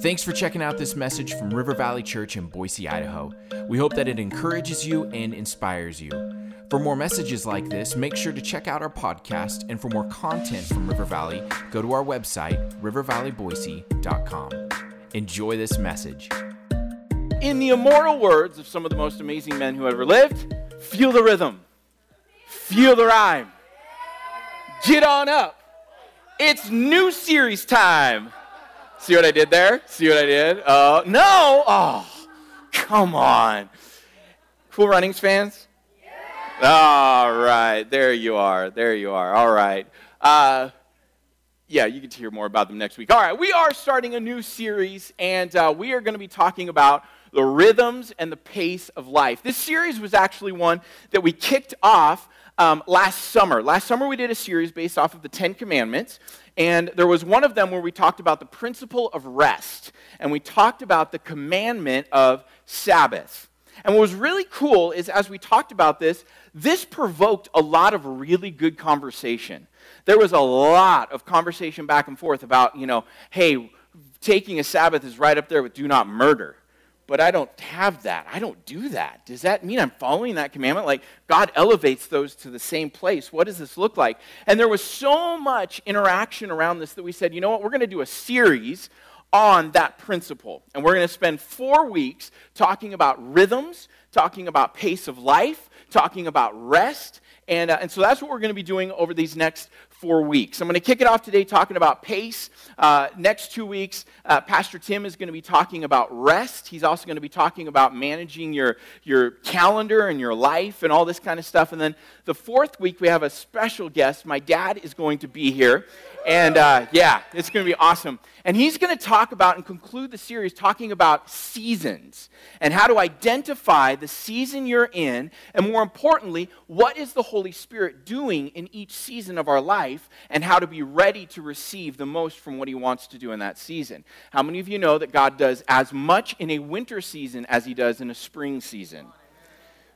Thanks for checking out this message from River Valley Church in Boise, Idaho. We hope that it encourages you and inspires you. For more messages like this, make sure to check out our podcast, and for more content from River Valley, go to our website, rivervalleyboise.com. Enjoy this message. In the immortal words of some of the most amazing men who ever lived, feel the rhythm, feel the rhyme, get on up. It's new series time. See what I did there? See what I did? Oh, uh, no! Oh, come on. Cool Runnings fans? All right, there you are. There you are. All right. Uh, yeah, you get to hear more about them next week. All right, we are starting a new series, and uh, we are going to be talking about the rhythms and the pace of life. This series was actually one that we kicked off um, last summer. Last summer, we did a series based off of the Ten Commandments. And there was one of them where we talked about the principle of rest. And we talked about the commandment of Sabbath. And what was really cool is as we talked about this, this provoked a lot of really good conversation. There was a lot of conversation back and forth about, you know, hey, taking a Sabbath is right up there with do not murder but I don't have that. I don't do that. Does that mean I'm following that commandment? Like God elevates those to the same place. What does this look like? And there was so much interaction around this that we said, you know what? We're going to do a series on that principle. And we're going to spend four weeks talking about rhythms, talking about pace of life, talking about rest. And, uh, and so that's what we're going to be doing over these next four weeks. I'm going to kick it off today talking about pace. Uh, next two weeks, uh, Pastor Tim is going to be talking about rest. He's also going to be talking about managing your, your calendar and your life and all this kind of stuff. And then the fourth week, we have a special guest. My dad is going to be here. And uh, yeah, it's going to be awesome. And he's going to talk about and conclude the series talking about seasons and how to identify the season you're in. And more importantly, what is the Holy Spirit doing in each season of our life and how to be ready to receive the most from what he wants to do in that season. How many of you know that God does as much in a winter season as he does in a spring season?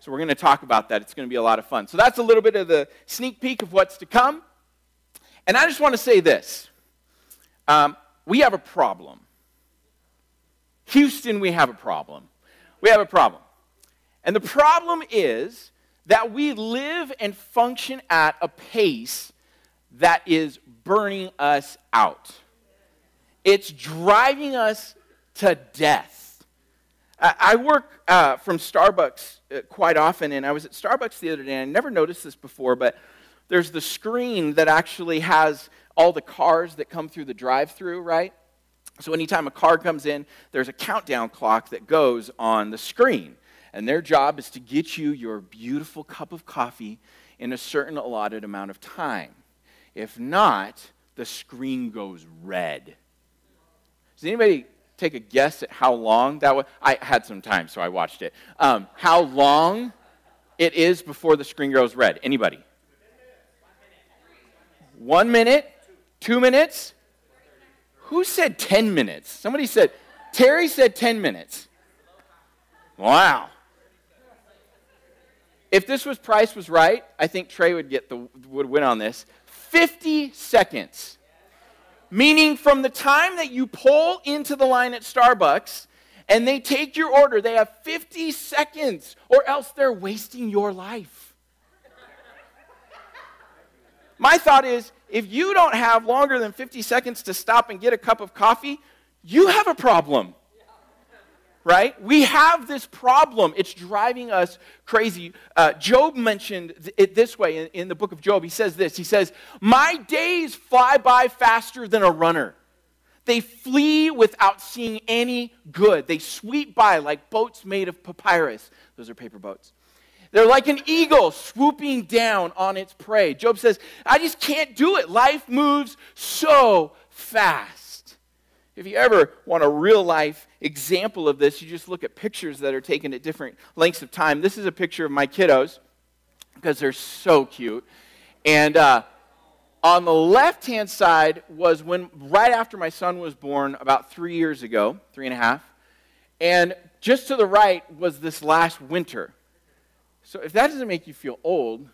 So we're going to talk about that. It's going to be a lot of fun. So that's a little bit of the sneak peek of what's to come. And I just want to say this um, we have a problem. Houston, we have a problem. We have a problem. And the problem is that we live and function at a pace that is burning us out. It's driving us to death. I work uh, from Starbucks uh, quite often, and I was at Starbucks the other day, and I never noticed this before, but there's the screen that actually has all the cars that come through the drive through, right? So anytime a car comes in, there's a countdown clock that goes on the screen. And their job is to get you your beautiful cup of coffee in a certain allotted amount of time. If not, the screen goes red. Does anybody take a guess at how long that was? I had some time, so I watched it. Um, how long it is before the screen goes red? Anybody? One minute? Two minutes? Who said 10 minutes? Somebody said, Terry said 10 minutes. Wow. If this was Price was right, I think Trey would get the would win on this. 50 seconds. Meaning from the time that you pull into the line at Starbucks and they take your order, they have 50 seconds, or else they're wasting your life. My thought is if you don't have longer than 50 seconds to stop and get a cup of coffee, you have a problem. Right? We have this problem. It's driving us crazy. Uh, Job mentioned it this way in, in the book of Job. He says this He says, My days fly by faster than a runner. They flee without seeing any good. They sweep by like boats made of papyrus. Those are paper boats. They're like an eagle swooping down on its prey. Job says, I just can't do it. Life moves so fast. If you ever want a real life example of this, you just look at pictures that are taken at different lengths of time. This is a picture of my kiddos because they're so cute. And uh, on the left hand side was when, right after my son was born, about three years ago, three and a half. And just to the right was this last winter. So if that doesn't make you feel old,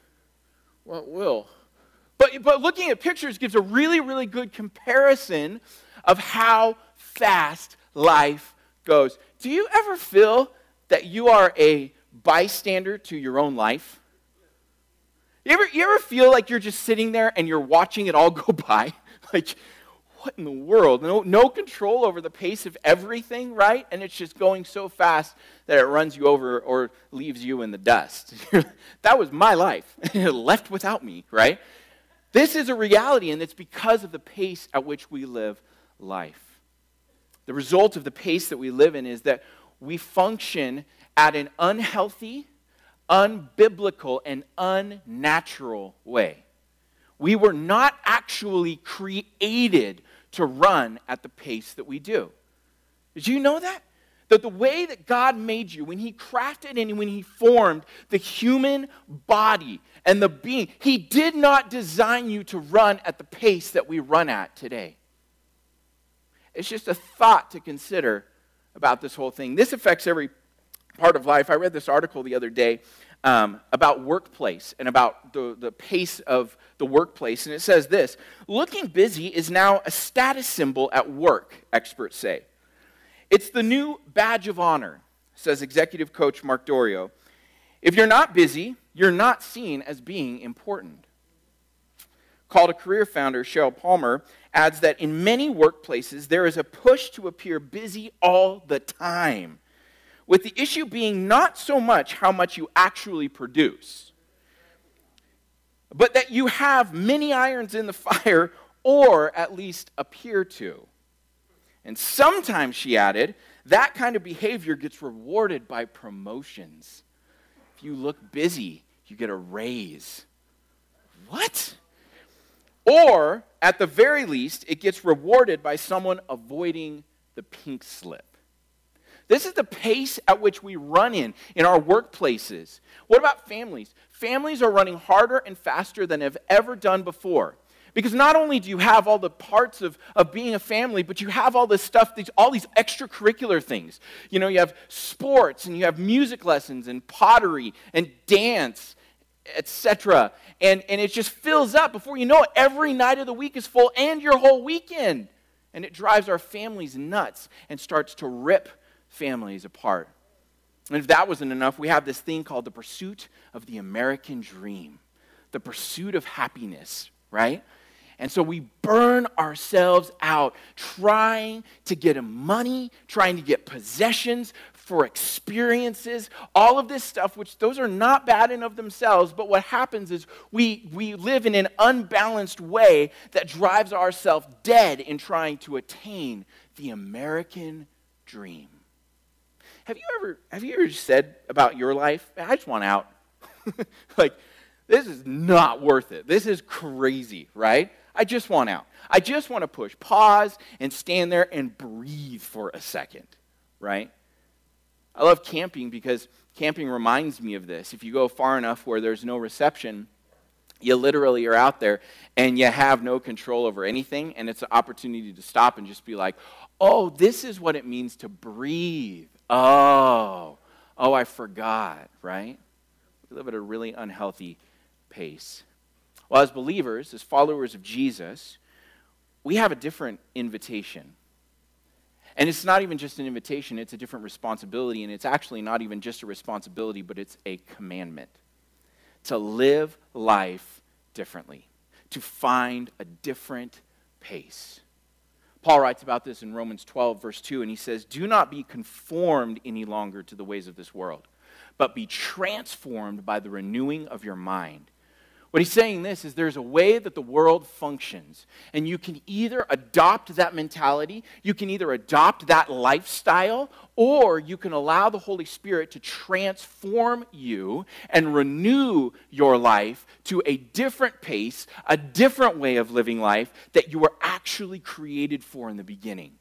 well, it will. But, but looking at pictures gives a really, really good comparison of how fast life goes. Do you ever feel that you are a bystander to your own life? You ever, you ever feel like you're just sitting there and you're watching it all go by? like, what in the world? No, no control over the pace of everything, right? And it's just going so fast that it runs you over or leaves you in the dust. that was my life. left without me, right? This is a reality, and it's because of the pace at which we live life. The result of the pace that we live in is that we function at an unhealthy, unbiblical, and unnatural way. We were not actually created to run at the pace that we do. Did you know that? That the way that God made you, when He crafted and when He formed the human body and the being, He did not design you to run at the pace that we run at today. It's just a thought to consider about this whole thing. This affects every part of life. I read this article the other day um, about workplace and about the, the pace of the workplace. And it says this Looking busy is now a status symbol at work, experts say. It's the new badge of honor, says executive coach Mark Dorio. If you're not busy, you're not seen as being important. Call to Career founder, Cheryl Palmer, adds that in many workplaces, there is a push to appear busy all the time with the issue being not so much how much you actually produce, but that you have many irons in the fire, or at least appear to. And sometimes, she added, that kind of behavior gets rewarded by promotions. If you look busy, you get a raise. What? Or, at the very least, it gets rewarded by someone avoiding the pink slip. This is the pace at which we run in, in our workplaces. What about families? Families are running harder and faster than have ever done before. Because not only do you have all the parts of, of being a family, but you have all this stuff, these, all these extracurricular things. You know, you have sports and you have music lessons and pottery and dance, etc. And, and it just fills up. Before you know it, every night of the week is full and your whole weekend. And it drives our families nuts and starts to rip families apart. And if that wasn't enough, we have this thing called the pursuit of the American dream, the pursuit of happiness, right? And so we burn ourselves out trying to get money, trying to get possessions for experiences, all of this stuff, which those are not bad in of themselves, but what happens is we, we live in an unbalanced way that drives ourselves dead in trying to attain the American dream. Have you ever have you ever said about your life, I just want out? like, this is not worth it. This is crazy, right? I just want out. I just want to push pause and stand there and breathe for a second, right? I love camping because camping reminds me of this. If you go far enough where there's no reception, you literally are out there and you have no control over anything, and it's an opportunity to stop and just be like, oh, this is what it means to breathe. Oh, oh, I forgot, right? We live at a really unhealthy pace. Well, as believers, as followers of Jesus, we have a different invitation. And it's not even just an invitation, it's a different responsibility. And it's actually not even just a responsibility, but it's a commandment to live life differently, to find a different pace. Paul writes about this in Romans 12, verse 2, and he says, Do not be conformed any longer to the ways of this world, but be transformed by the renewing of your mind what he's saying this is there's a way that the world functions, and you can either adopt that mentality, you can either adopt that lifestyle, or you can allow the Holy Spirit to transform you and renew your life to a different pace, a different way of living life that you were actually created for in the beginning.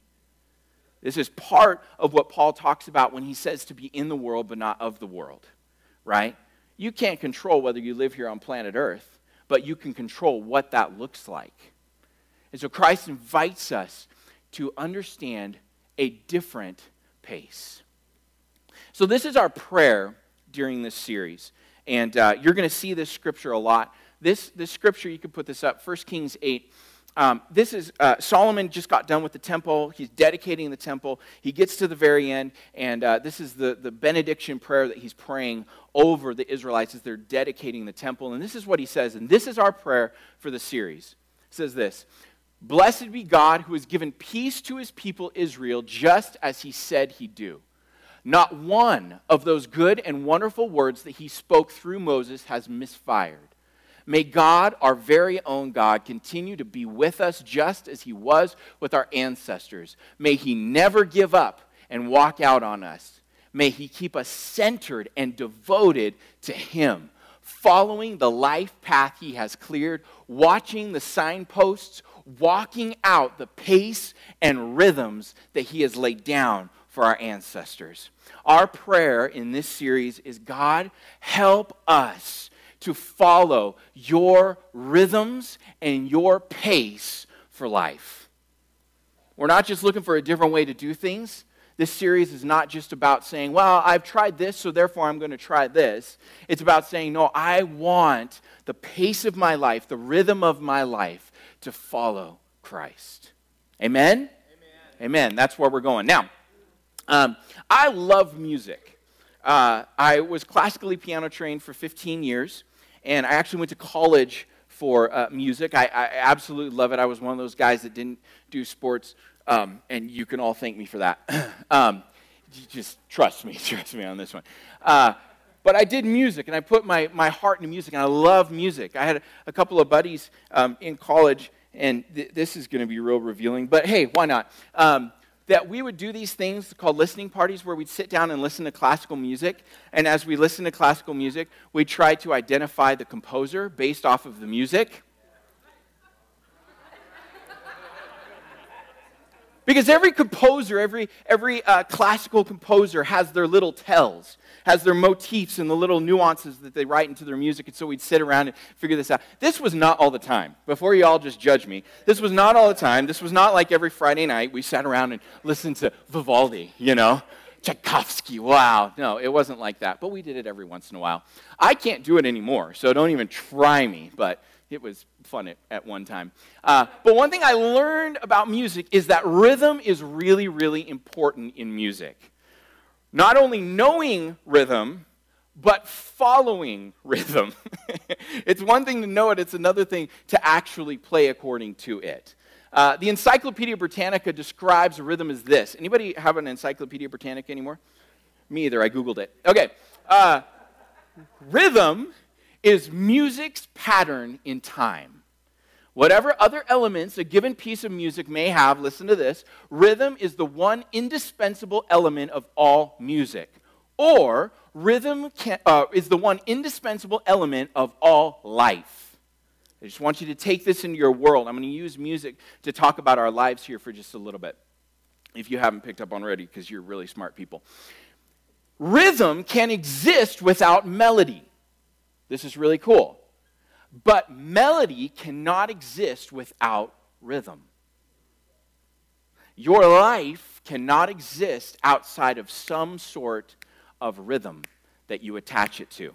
This is part of what Paul talks about when he says to be in the world but not of the world, right? You can't control whether you live here on planet Earth, but you can control what that looks like. And so Christ invites us to understand a different pace. So, this is our prayer during this series. And uh, you're going to see this scripture a lot. This, this scripture, you can put this up, 1 Kings 8. Um, this is uh, Solomon just got done with the temple. He's dedicating the temple. He gets to the very end, and uh, this is the, the benediction prayer that he's praying over the Israelites as they're dedicating the temple. And this is what he says, and this is our prayer for the series. It says this Blessed be God who has given peace to his people Israel, just as he said he'd do. Not one of those good and wonderful words that he spoke through Moses has misfired. May God, our very own God, continue to be with us just as He was with our ancestors. May He never give up and walk out on us. May He keep us centered and devoted to Him, following the life path He has cleared, watching the signposts, walking out the pace and rhythms that He has laid down for our ancestors. Our prayer in this series is God, help us to follow your rhythms and your pace for life. We're not just looking for a different way to do things. This series is not just about saying, well, I've tried this, so therefore I'm going to try this. It's about saying, no, I want the pace of my life, the rhythm of my life to follow Christ. Amen? Amen. Amen. That's where we're going. Now, um, I love music. Uh, I was classically piano trained for 15 years and I actually went to college for uh, music. I, I, absolutely love it. I was one of those guys that didn't do sports, um, and you can all thank me for that. um, just trust me, trust me on this one. Uh, but I did music, and I put my, my heart into music, and I love music. I had a, couple of buddies um, in college, and th- this is going to be real revealing, but hey, why not? That we would do these things called listening parties where we'd sit down and listen to classical music. And as we listen to classical music, we'd try to identify the composer based off of the music. Because every composer, every, every uh, classical composer has their little tells, has their motifs and the little nuances that they write into their music. And so we'd sit around and figure this out. This was not all the time. Before you all just judge me, this was not all the time. This was not like every Friday night we sat around and listened to Vivaldi, you know? Tchaikovsky, wow. No, it wasn't like that. But we did it every once in a while. I can't do it anymore, so don't even try me. But it was fun at, at one time. Uh, but one thing I learned about music is that rhythm is really, really important in music. Not only knowing rhythm, but following rhythm. it's one thing to know it, it's another thing to actually play according to it. Uh, the Encyclopedia Britannica describes rhythm as this. Anybody have an Encyclopedia Britannica anymore? Me either. I Googled it. Okay. Uh, rhythm is music's pattern in time. Whatever other elements a given piece of music may have, listen to this rhythm is the one indispensable element of all music. Or, rhythm can, uh, is the one indispensable element of all life. I just want you to take this into your world. I'm going to use music to talk about our lives here for just a little bit, if you haven't picked up already, because you're really smart people. Rhythm can exist without melody. This is really cool. But melody cannot exist without rhythm. Your life cannot exist outside of some sort of rhythm that you attach it to.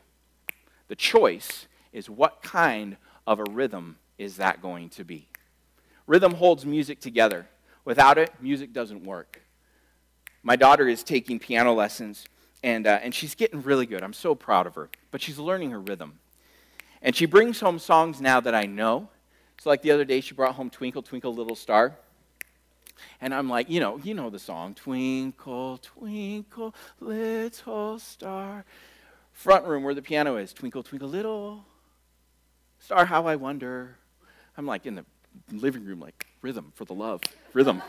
The choice is what kind of a rhythm is that going to be? Rhythm holds music together. Without it, music doesn't work. My daughter is taking piano lessons, and, uh, and she's getting really good. I'm so proud of her. But she's learning her rhythm. And she brings home songs now that I know. So, like the other day, she brought home Twinkle, Twinkle, Little Star. And I'm like, you know, you know the song, Twinkle, Twinkle, Little Star. Front room where the piano is, Twinkle, Twinkle, Little Star, how I wonder. I'm like in the living room, like, rhythm for the love, rhythm.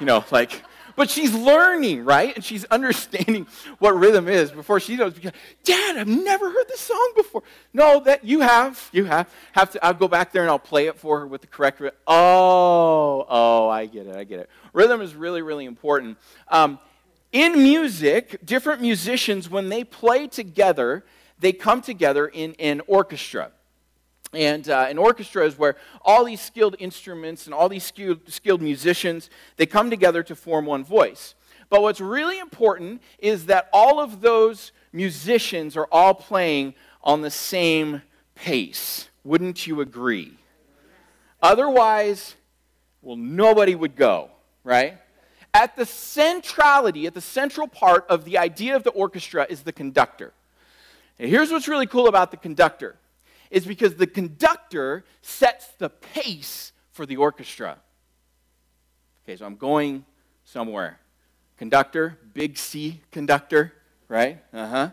you know, like, but she's learning, right? And she's understanding what rhythm is before she knows. Dad, I've never heard this song before. No, that you have. You have. Have to. I'll go back there and I'll play it for her with the correct. Rhythm. Oh, oh, I get it. I get it. Rhythm is really, really important. Um, in music, different musicians, when they play together, they come together in an orchestra. And uh, an orchestra is where all these skilled instruments and all these skilled, skilled musicians, they come together to form one voice. But what's really important is that all of those musicians are all playing on the same pace. Wouldn't you agree? Otherwise, well, nobody would go, right? At the centrality, at the central part of the idea of the orchestra is the conductor. And here's what's really cool about the conductor is because the conductor sets the pace for the orchestra. Okay, so I'm going somewhere. Conductor, big C conductor, right? Uh huh.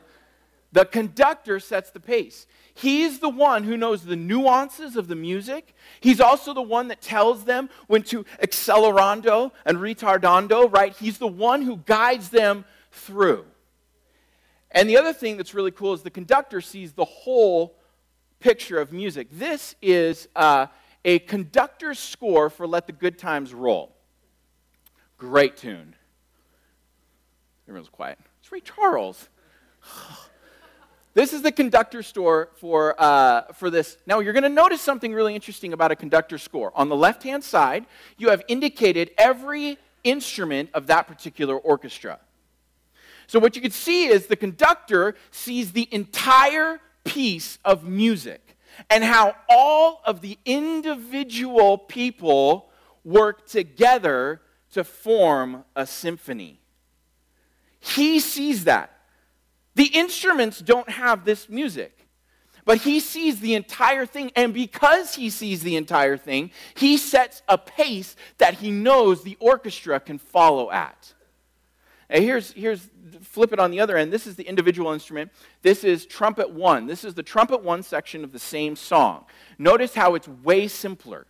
The conductor sets the pace. He's the one who knows the nuances of the music. He's also the one that tells them when to accelerando and retardando, right? He's the one who guides them through. And the other thing that's really cool is the conductor sees the whole picture of music. This is uh, a conductor's score for Let the Good Times Roll. Great tune. Everyone's quiet. It's Ray Charles. This is the conductor score for, uh, for this. Now, you're going to notice something really interesting about a conductor score. On the left hand side, you have indicated every instrument of that particular orchestra. So, what you can see is the conductor sees the entire piece of music and how all of the individual people work together to form a symphony. He sees that. The instruments don't have this music. But he sees the entire thing, and because he sees the entire thing, he sets a pace that he knows the orchestra can follow at. And here's, here's flip it on the other end. This is the individual instrument. This is trumpet one. This is the trumpet one section of the same song. Notice how it's way simpler.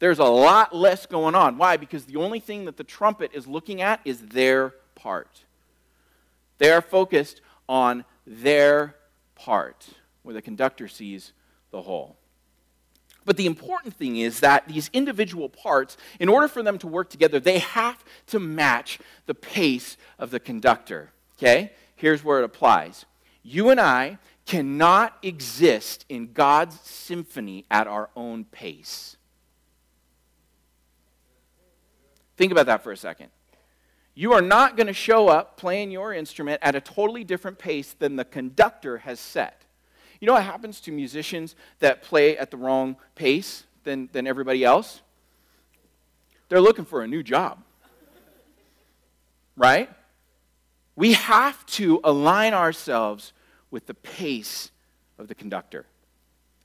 There's a lot less going on. Why? Because the only thing that the trumpet is looking at is their part. They are focused on their part, where the conductor sees the whole. But the important thing is that these individual parts, in order for them to work together, they have to match the pace of the conductor. Okay? Here's where it applies. You and I cannot exist in God's symphony at our own pace. Think about that for a second. You are not going to show up playing your instrument at a totally different pace than the conductor has set. You know what happens to musicians that play at the wrong pace than, than everybody else? They're looking for a new job. Right? We have to align ourselves with the pace of the conductor.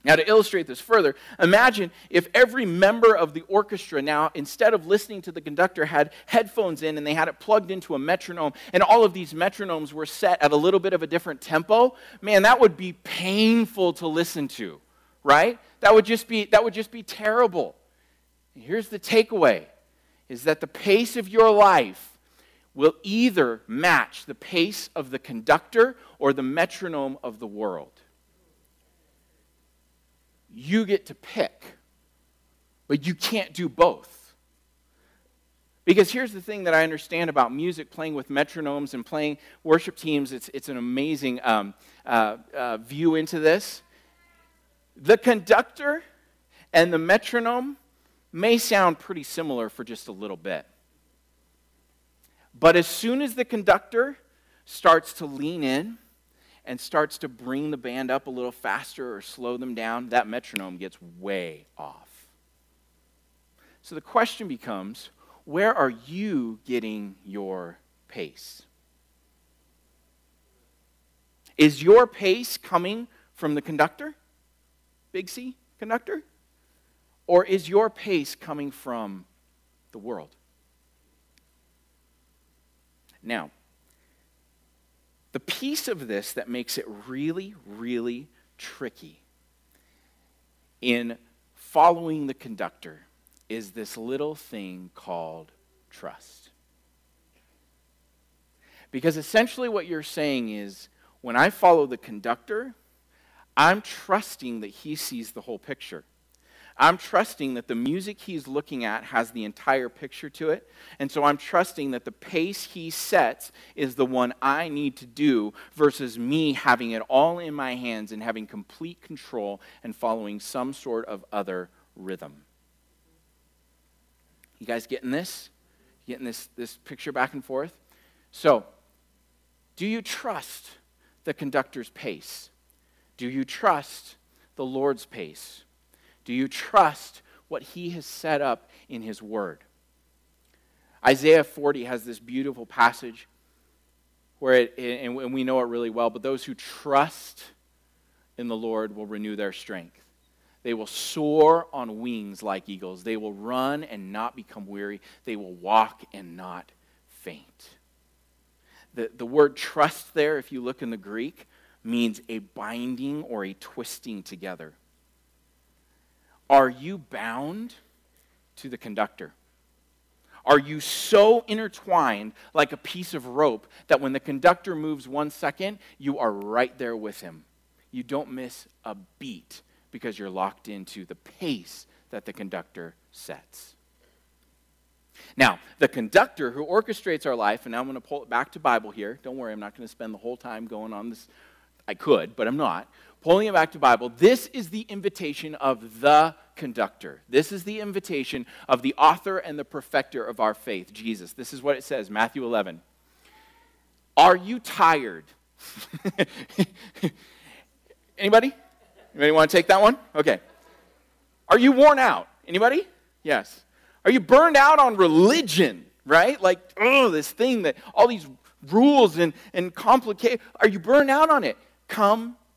Now, to illustrate this further, imagine if every member of the orchestra now, instead of listening to the conductor, had headphones in and they had it plugged into a metronome, and all of these metronomes were set at a little bit of a different tempo. Man, that would be painful to listen to, right? That would just be, that would just be terrible. And here's the takeaway is that the pace of your life will either match the pace of the conductor or the metronome of the world you get to pick, but you can't do both. Because here's the thing that I understand about music, playing with metronomes and playing worship teams, it's, it's an amazing um, uh, uh, view into this. The conductor and the metronome may sound pretty similar for just a little bit. But as soon as the conductor starts to lean in and starts to bring the band up a little faster or slow them down, that metronome gets way off. So the question becomes where are you getting your pace? Is your pace coming from the conductor? Big C conductor? Or is your pace coming from the world? Now, the piece of this that makes it really, really tricky in following the conductor is this little thing called trust. Because essentially, what you're saying is when I follow the conductor, I'm trusting that he sees the whole picture. I'm trusting that the music he's looking at has the entire picture to it. And so I'm trusting that the pace he sets is the one I need to do versus me having it all in my hands and having complete control and following some sort of other rhythm. You guys getting this? Getting this, this picture back and forth? So, do you trust the conductor's pace? Do you trust the Lord's pace? Do you trust what he has set up in his word. Isaiah 40 has this beautiful passage where it, and we know it really well, but those who trust in the Lord will renew their strength. They will soar on wings like eagles. They will run and not become weary. They will walk and not faint. The, the word trust there, if you look in the Greek, means a binding or a twisting together. Are you bound to the conductor? Are you so intertwined like a piece of rope that when the conductor moves one second, you are right there with him? You don't miss a beat because you're locked into the pace that the conductor sets. Now, the conductor who orchestrates our life, and now I'm going to pull it back to Bible here. Don't worry, I'm not going to spend the whole time going on this. I could, but I'm not. Pulling it back to Bible, this is the invitation of the conductor. This is the invitation of the author and the perfecter of our faith, Jesus. This is what it says, Matthew 11. Are you tired? Anybody? Anybody want to take that one? Okay. Are you worn out? Anybody? Yes. Are you burned out on religion, right? Like, oh, this thing that all these rules and, and complicate. Are you burned out on it? Come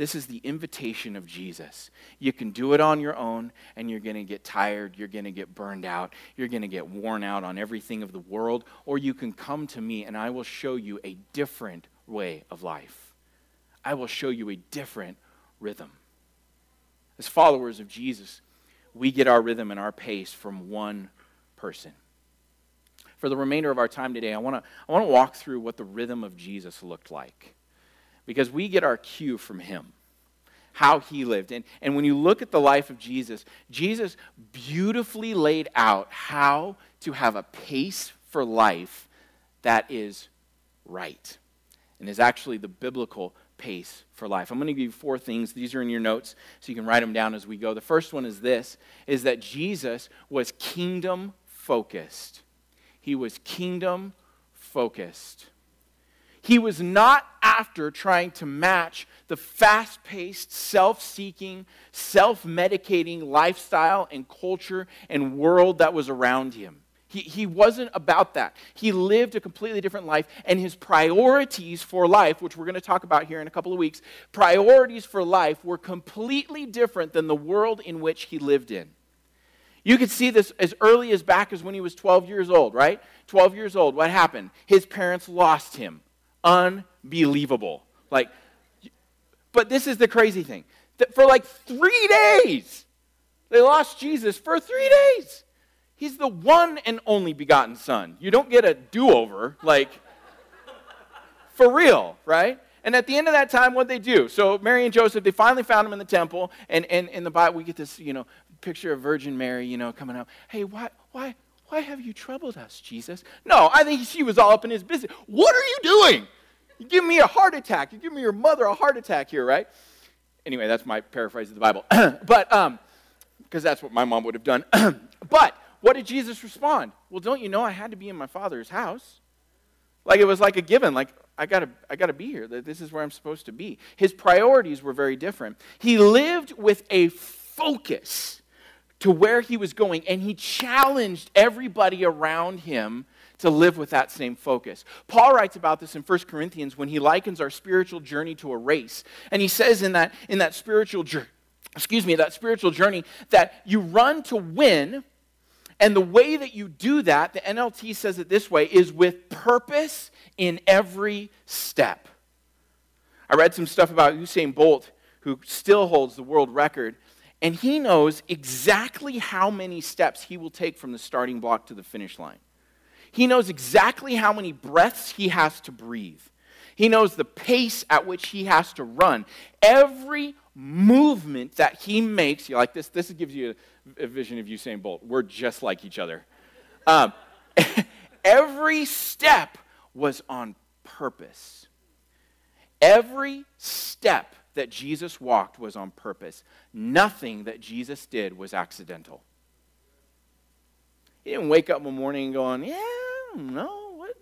This is the invitation of Jesus. You can do it on your own, and you're going to get tired. You're going to get burned out. You're going to get worn out on everything of the world. Or you can come to me, and I will show you a different way of life. I will show you a different rhythm. As followers of Jesus, we get our rhythm and our pace from one person. For the remainder of our time today, I want to I want to walk through what the rhythm of Jesus looked like because we get our cue from him how he lived. And, and when you look at the life of Jesus, Jesus beautifully laid out how to have a pace for life that is right and is actually the biblical pace for life. I'm going to give you four things. These are in your notes so you can write them down as we go. The first one is this is that Jesus was kingdom focused. He was kingdom focused. He was not after trying to match the fast paced, self seeking, self medicating lifestyle and culture and world that was around him. He, he wasn't about that. He lived a completely different life, and his priorities for life, which we're going to talk about here in a couple of weeks, priorities for life were completely different than the world in which he lived in. You could see this as early as back as when he was 12 years old, right? 12 years old, what happened? His parents lost him unbelievable. Like, but this is the crazy thing. That for like three days, they lost Jesus for three days. He's the one and only begotten Son. You don't get a do over, like, for real, right? And at the end of that time, what they do? So Mary and Joseph, they finally found him in the temple, and, and in the Bible, we get this, you know, picture of Virgin Mary, you know, coming out. Hey, why, why, why have you troubled us, Jesus? No, I think she was all up in his business. What are you doing? You give me a heart attack. You give me your mother a heart attack here, right? Anyway, that's my paraphrase of the Bible. but, um, because that's what my mom would have done. but, what did Jesus respond? Well, don't you know I had to be in my father's house? Like it was like a given, like I gotta, I gotta be here. This is where I'm supposed to be. His priorities were very different. He lived with a focus to where he was going, and he challenged everybody around him to live with that same focus. Paul writes about this in 1 Corinthians when he likens our spiritual journey to a race. And he says in that, in that spiritual journey, excuse me, that spiritual journey, that you run to win, and the way that you do that, the NLT says it this way, is with purpose in every step. I read some stuff about Usain Bolt, who still holds the world record and he knows exactly how many steps he will take from the starting block to the finish line. He knows exactly how many breaths he has to breathe. He knows the pace at which he has to run. Every movement that he makes, you like this? This gives you a, a vision of Usain Bolt. We're just like each other. Um, every step was on purpose. Every step that Jesus walked was on purpose. Nothing that Jesus did was accidental. He didn't wake up one morning going, Yeah, I don't know. What,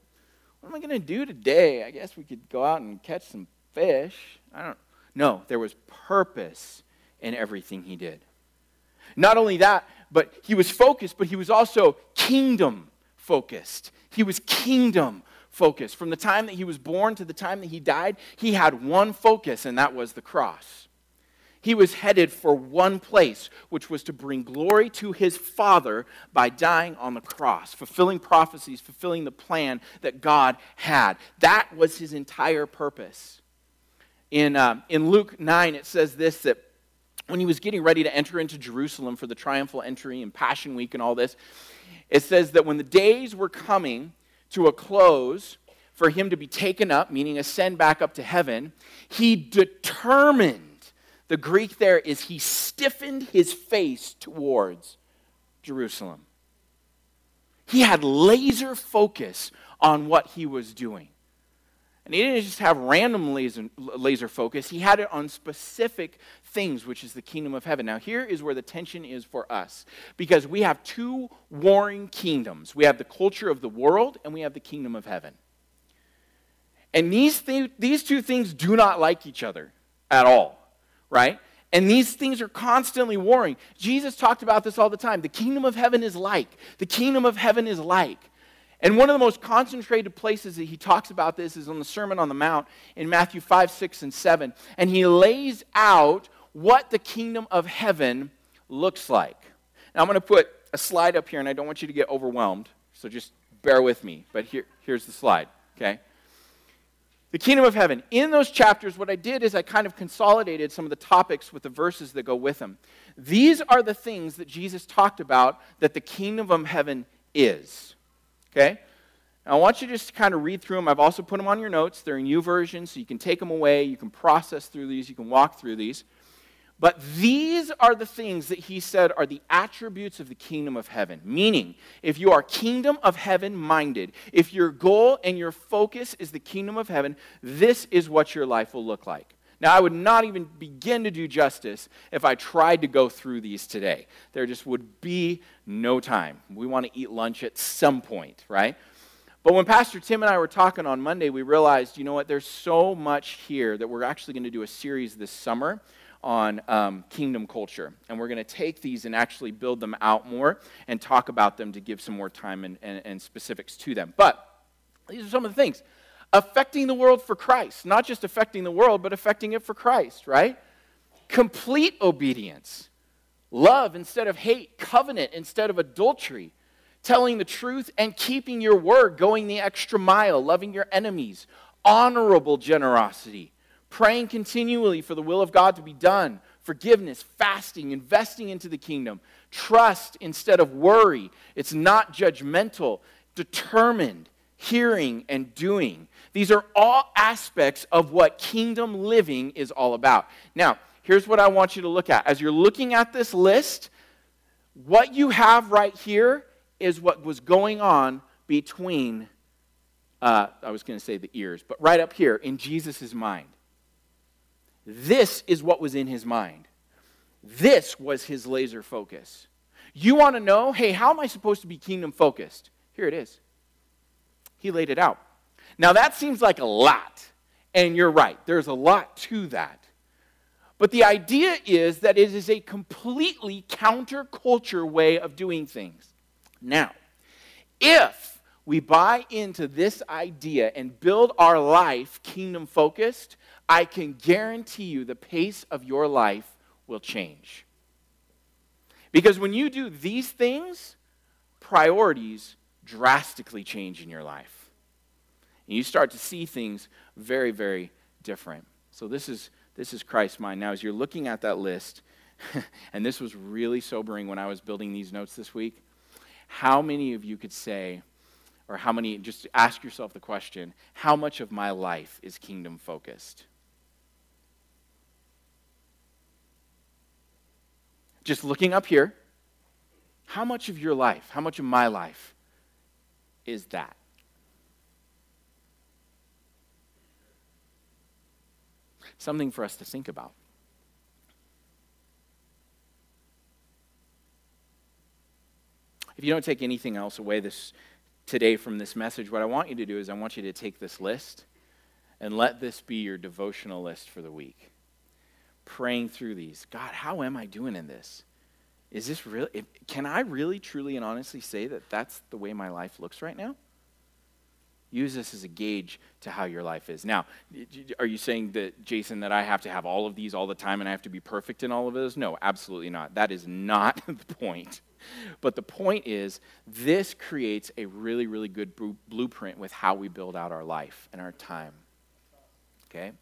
what am I going to do today? I guess we could go out and catch some fish. I don't No, there was purpose in everything he did. Not only that, but he was focused, but he was also kingdom focused. He was kingdom focused. From the time that he was born to the time that he died, he had one focus, and that was the cross. He was headed for one place, which was to bring glory to his Father by dying on the cross, fulfilling prophecies, fulfilling the plan that God had. That was his entire purpose. In, uh, in Luke 9, it says this that when he was getting ready to enter into Jerusalem for the triumphal entry and Passion Week and all this, it says that when the days were coming to a close for him to be taken up, meaning ascend back up to heaven, he determined, the Greek there is he stiffened his face towards Jerusalem. He had laser focus on what he was doing. And he didn't just have random laser, laser focus, he had it on specific things, which is the kingdom of heaven. Now, here is where the tension is for us because we have two warring kingdoms we have the culture of the world, and we have the kingdom of heaven. And these, th- these two things do not like each other at all, right? And these things are constantly warring. Jesus talked about this all the time. The kingdom of heaven is like. The kingdom of heaven is like. And one of the most concentrated places that he talks about this is on the Sermon on the Mount in Matthew 5, 6, and 7. And he lays out what the kingdom of heaven looks like. Now, I'm going to put a slide up here, and I don't want you to get overwhelmed, so just bear with me. But here, here's the slide, okay? The kingdom of heaven. In those chapters, what I did is I kind of consolidated some of the topics with the verses that go with them. These are the things that Jesus talked about that the kingdom of heaven is. Okay? Now, I want you just to kind of read through them. I've also put them on your notes. They're in YouVersion, so you can take them away. You can process through these. You can walk through these. But these are the things that he said are the attributes of the kingdom of heaven. Meaning, if you are kingdom of heaven minded, if your goal and your focus is the kingdom of heaven, this is what your life will look like. Now, I would not even begin to do justice if I tried to go through these today. There just would be no time. We want to eat lunch at some point, right? But when Pastor Tim and I were talking on Monday, we realized, you know what, there's so much here that we're actually going to do a series this summer on um, kingdom culture. And we're going to take these and actually build them out more and talk about them to give some more time and, and, and specifics to them. But these are some of the things affecting the world for Christ, not just affecting the world, but affecting it for Christ, right? Complete obedience, love instead of hate, covenant instead of adultery, telling the truth and keeping your word, going the extra mile, loving your enemies, honorable generosity, praying continually for the will of God to be done, forgiveness, fasting, investing into the kingdom, trust instead of worry. It's not judgmental, determined, hearing, and doing. These are all aspects of what kingdom living is all about. Now, here's what I want you to look at. As you're looking at this list, what you have right here is what was going on between, uh, I was going to say the ears, but right up here in Jesus' mind. This is what was in his mind. This was his laser focus. You want to know, hey, how am I supposed to be kingdom focused? Here it is. He laid it out. Now, that seems like a lot, and you're right, there's a lot to that. But the idea is that it is a completely counterculture way of doing things. Now, if we buy into this idea and build our life kingdom focused, I can guarantee you the pace of your life will change. Because when you do these things, priorities drastically change in your life. And you start to see things very, very different. So this is this is Christ's mind. Now, as you're looking at that list, and this was really sobering when I was building these notes this week, how many of you could say, or how many, just ask yourself the question, how much of my life is kingdom focused? just looking up here, how much of your life, how much of my life is that? Something for us to think about. If you don't take anything else away this today from this message, what I want you to do is I want you to take this list and let this be your devotional list for the week. Praying through these. God, how am I doing in this? Is this really, can I really, truly, and honestly say that that's the way my life looks right now? Use this as a gauge to how your life is. Now, are you saying that, Jason, that I have to have all of these all the time and I have to be perfect in all of those? No, absolutely not. That is not the point. But the point is, this creates a really, really good blueprint with how we build out our life and our time. Okay?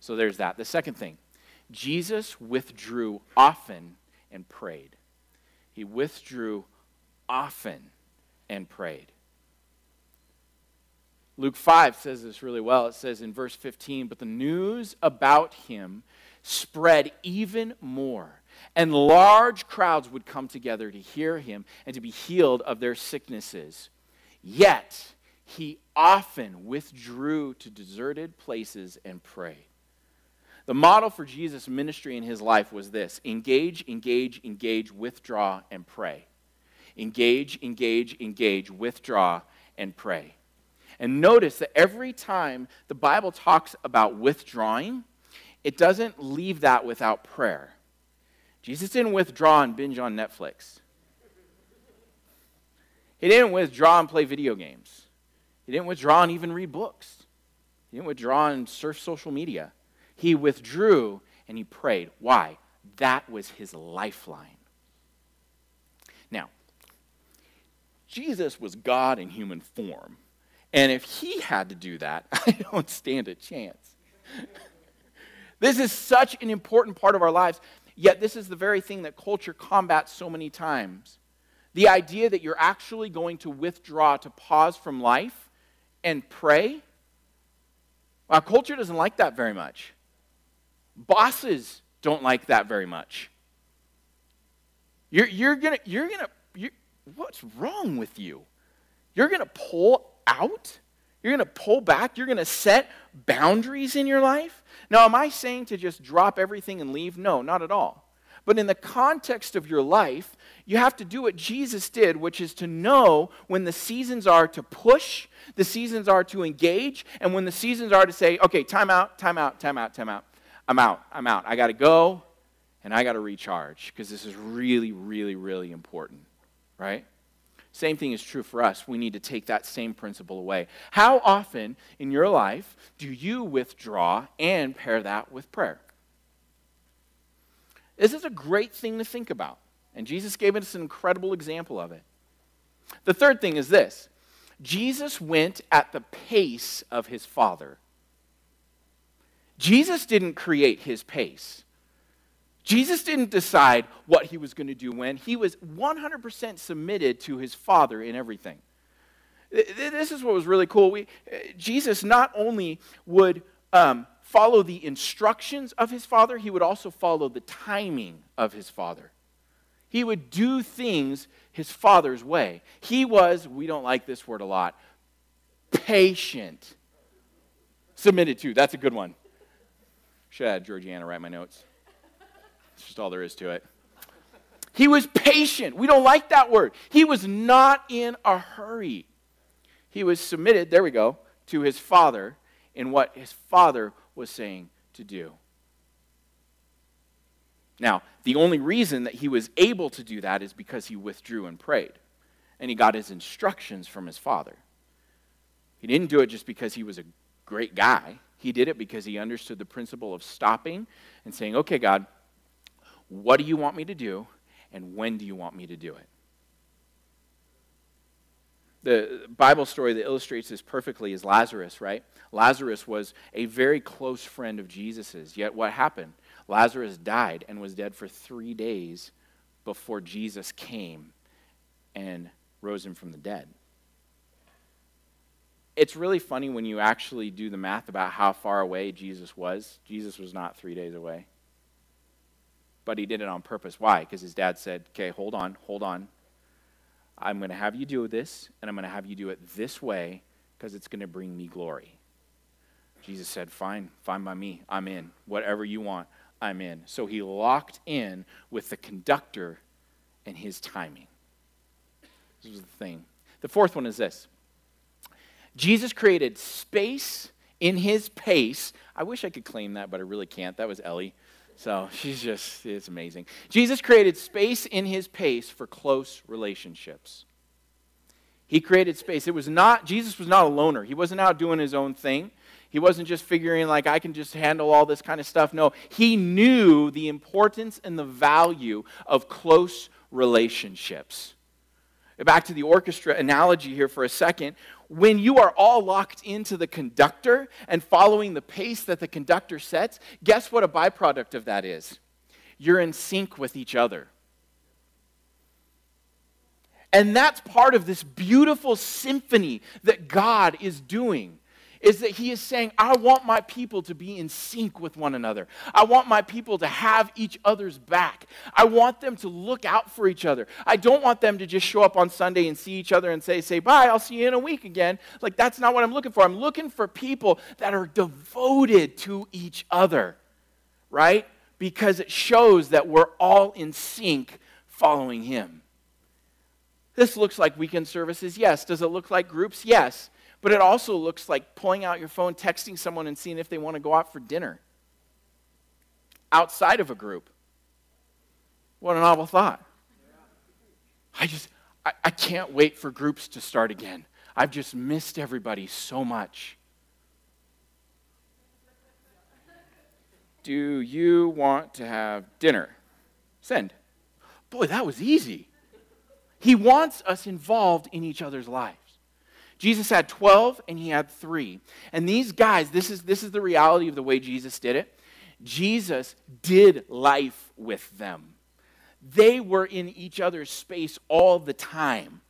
So there's that. The second thing Jesus withdrew often and prayed. He withdrew often and prayed. Luke 5 says this really well. It says in verse 15, But the news about him spread even more, and large crowds would come together to hear him and to be healed of their sicknesses. Yet he often withdrew to deserted places and prayed. The model for Jesus' ministry in his life was this engage, engage, engage, withdraw, and pray. Engage, engage, engage, withdraw, and pray. And notice that every time the Bible talks about withdrawing, it doesn't leave that without prayer. Jesus didn't withdraw and binge on Netflix. He didn't withdraw and play video games. He didn't withdraw and even read books. He didn't withdraw and surf social media. He withdrew and he prayed. Why? That was his lifeline. Now, Jesus was God in human form. And if he had to do that, I don't stand a chance. this is such an important part of our lives, yet, this is the very thing that culture combats so many times. The idea that you're actually going to withdraw, to pause from life and pray. Our culture doesn't like that very much. Bosses don't like that very much. You're, you're gonna, you're gonna, you're, what's wrong with you? You're gonna pull out? You're gonna pull back? You're gonna set boundaries in your life? Now, am I saying to just drop everything and leave? No, not at all. But in the context of your life, you have to do what Jesus did, which is to know when the seasons are to push, the seasons are to engage, and when the seasons are to say, okay, time out, time out, time out, time out. I'm out. I'm out. I got to go and I got to recharge because this is really, really, really important, right? Same thing is true for us. We need to take that same principle away. How often in your life do you withdraw and pair that with prayer? This is a great thing to think about. And Jesus gave us an incredible example of it. The third thing is this Jesus went at the pace of his Father. Jesus didn't create his pace. Jesus didn't decide what he was going to do when. He was 100% submitted to his Father in everything. This is what was really cool. We, Jesus not only would um, follow the instructions of his Father, he would also follow the timing of his Father. He would do things his Father's way. He was, we don't like this word a lot, patient. Submitted to, that's a good one. Should have Georgiana write my notes. That's just all there is to it. He was patient. We don't like that word. He was not in a hurry. He was submitted, there we go, to his father in what his father was saying to do. Now, the only reason that he was able to do that is because he withdrew and prayed. And he got his instructions from his father. He didn't do it just because he was a great guy. He did it because he understood the principle of stopping and saying, okay, God, what do you want me to do? And when do you want me to do it? The Bible story that illustrates this perfectly is Lazarus, right? Lazarus was a very close friend of Jesus's. Yet what happened? Lazarus died and was dead for three days before Jesus came and rose him from the dead it's really funny when you actually do the math about how far away Jesus was. Jesus was not three days away. but he did it on purpose. Why? Because his dad said, okay, hold on, hold on. I'm going to have you do this, and I'm going to have you do it this way because it's going to bring me glory. Jesus said, fine, fine by me. I'm in. Whatever you want, I'm in. So he locked in with the conductor and his timing. This was the thing. The fourth one is this Jesus created space in his pace. I wish I could claim that, but I really can't. That was Ellie. So she's just, it's amazing. Jesus created space in his pace for close relationships. He created space. It was not, Jesus was not a loner. He wasn't out doing his own thing. He wasn't just figuring, like, I can just handle all this kind of stuff. No, he knew the importance and the value of close relationships. Back to the orchestra analogy here for a second. When you are all locked into the conductor and following the pace that the conductor sets, guess what a byproduct of that is? You're in sync with each other. And that's part of this beautiful symphony that God is doing is that he is saying, I want my people to be in sync with one another. I want my people to have each other's back. I want them to look out for each other. I don't want them to just show up on Sunday and see each other and say, say, bye, I'll see you in a week again. Like, that's not what I'm looking for. I'm looking for people that are devoted to each other, right? Because it shows that we're all in sync following him. This looks like weekend services, yes. Does it look like groups? Yes. But it also looks like pulling out your phone, texting someone, and seeing if they want to go out for dinner outside of a group. What a novel thought. I just, I, I can't wait for groups to start again. I've just missed everybody so much. Do you want to have dinner? Send. Boy, that was easy. He wants us involved in each other's lives. Jesus had 12 and he had three. And these guys, this is, this is the reality of the way Jesus did it. Jesus did life with them. They were in each other's space all the time.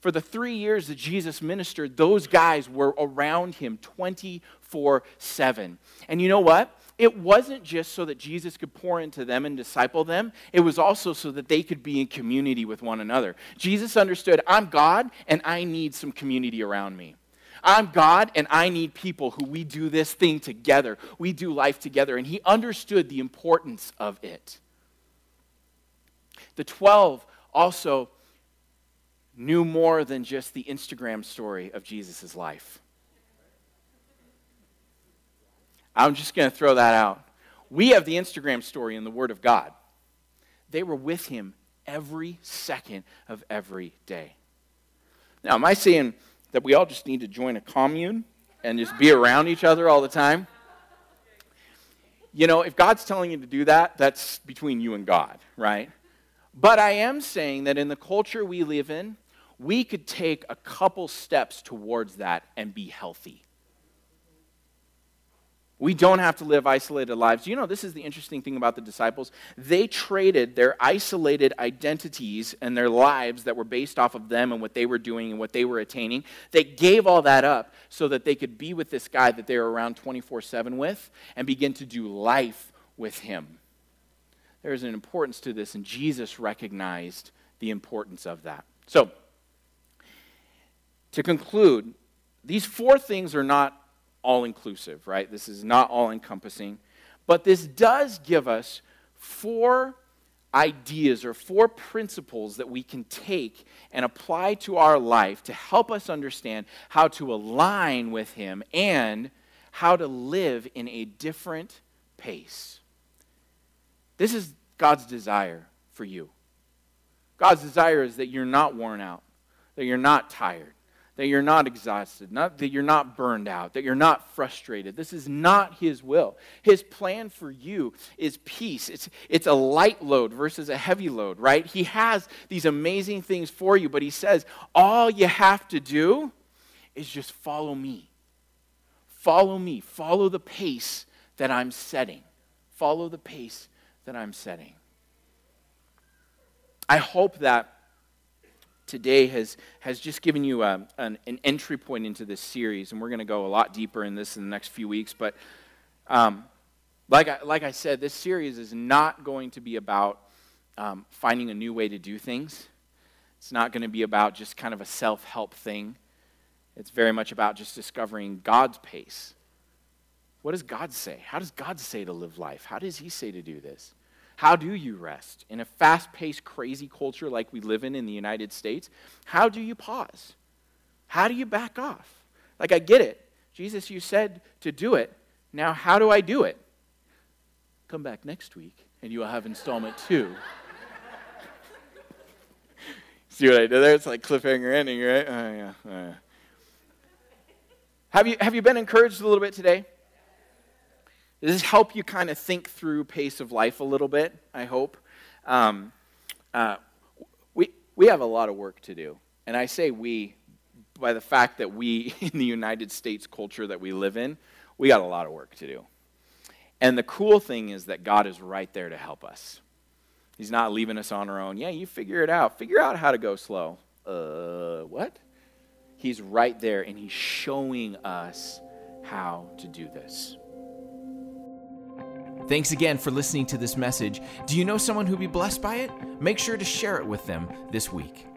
For the three years that Jesus ministered, those guys were around him 24 7. And you know what? It wasn't just so that Jesus could pour into them and disciple them, it was also so that they could be in community with one another. Jesus understood, I'm God and I need some community around me. I'm God and I need people who we do this thing together. We do life together. And he understood the importance of it. The 12 also knew more than just the Instagram story of Jesus' life. I'm just going to throw that out. We have the Instagram story in the Word of God. They were with him every second of every day. Now, am I saying that we all just need to join a commune and just be around each other all the time? You know, if God's telling you to do that, that's between you and God, right? But I am saying that in the culture we live in, we could take a couple steps towards that and be healthy. We don't have to live isolated lives. You know, this is the interesting thing about the disciples. They traded their isolated identities and their lives that were based off of them and what they were doing and what they were attaining. They gave all that up so that they could be with this guy that they were around 24 7 with and begin to do life with him. There is an importance to this, and Jesus recognized the importance of that. So, to conclude, these four things are not all inclusive, right? This is not all encompassing. But this does give us four ideas or four principles that we can take and apply to our life to help us understand how to align with Him and how to live in a different pace. This is God's desire for you. God's desire is that you're not worn out, that you're not tired, that you're not exhausted, not that you're not burned out, that you're not frustrated. This is not his will. His plan for you is peace. It's, it's a light load versus a heavy load, right? He has these amazing things for you, but he says, all you have to do is just follow me. Follow me. Follow the pace that I'm setting. Follow the pace that I'm setting. I hope that today has, has just given you a, an, an, entry point into this series, and we're going to go a lot deeper in this in the next few weeks. But um, Like I, like I said, this series is not going to be about um, finding a new way to do things. It's not going to be about just kind of a self help thing. It's very much about just discovering God's pace. What does God say? How does God say to live life? How does He say to do this? How do you rest? In a fast paced, crazy culture like we live in in the United States, how do you pause? How do you back off? Like, I get it. Jesus, you said to do it. Now, how do I do it? Come back next week and you will have installment two. See what I did there? It's like cliffhanger ending, right? Oh, yeah. Oh, yeah. Have, you, have you been encouraged a little bit today? Does this help you kind of think through pace of life a little bit, I hope? Um, uh, we, we have a lot of work to do. And I say we by the fact that we, in the United States culture that we live in, we got a lot of work to do. And the cool thing is that God is right there to help us. He's not leaving us on our own. Yeah, you figure it out. Figure out how to go slow. Uh, what? He's right there and he's showing us how to do this. Thanks again for listening to this message. Do you know someone who'd be blessed by it? Make sure to share it with them this week.